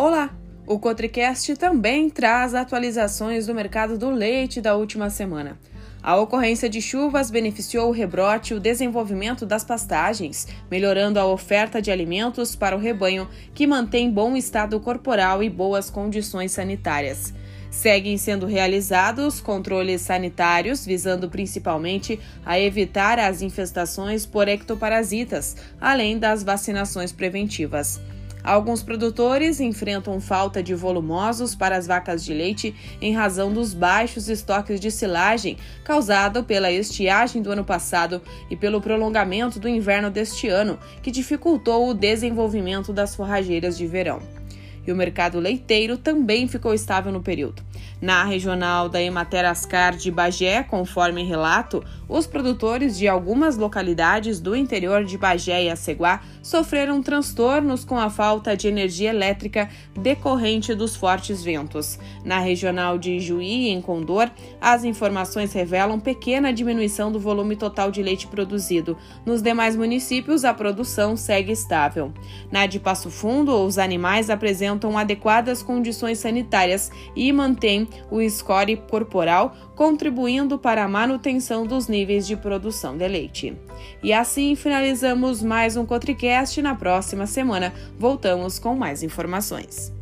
Olá! O Cotricast também traz atualizações do mercado do leite da última semana. A ocorrência de chuvas beneficiou o rebrote e o desenvolvimento das pastagens, melhorando a oferta de alimentos para o rebanho, que mantém bom estado corporal e boas condições sanitárias. Seguem sendo realizados controles sanitários, visando principalmente a evitar as infestações por ectoparasitas, além das vacinações preventivas. Alguns produtores enfrentam falta de volumosos para as vacas de leite em razão dos baixos estoques de silagem causado pela estiagem do ano passado e pelo prolongamento do inverno deste ano, que dificultou o desenvolvimento das forrageiras de verão e o mercado leiteiro também ficou estável no período. Na regional da Emater Ascar de Bagé, conforme relato, os produtores de algumas localidades do interior de Bagé e Aceguá sofreram transtornos com a falta de energia elétrica decorrente dos fortes ventos. Na regional de Juí, em Condor, as informações revelam pequena diminuição do volume total de leite produzido. Nos demais municípios, a produção segue estável. Na de Passo Fundo, os animais apresentam adequadas condições sanitárias e mantêm o score corporal, contribuindo para a manutenção dos níveis de produção de leite. E assim finalizamos mais um Cotricast. Na próxima semana voltamos com mais informações.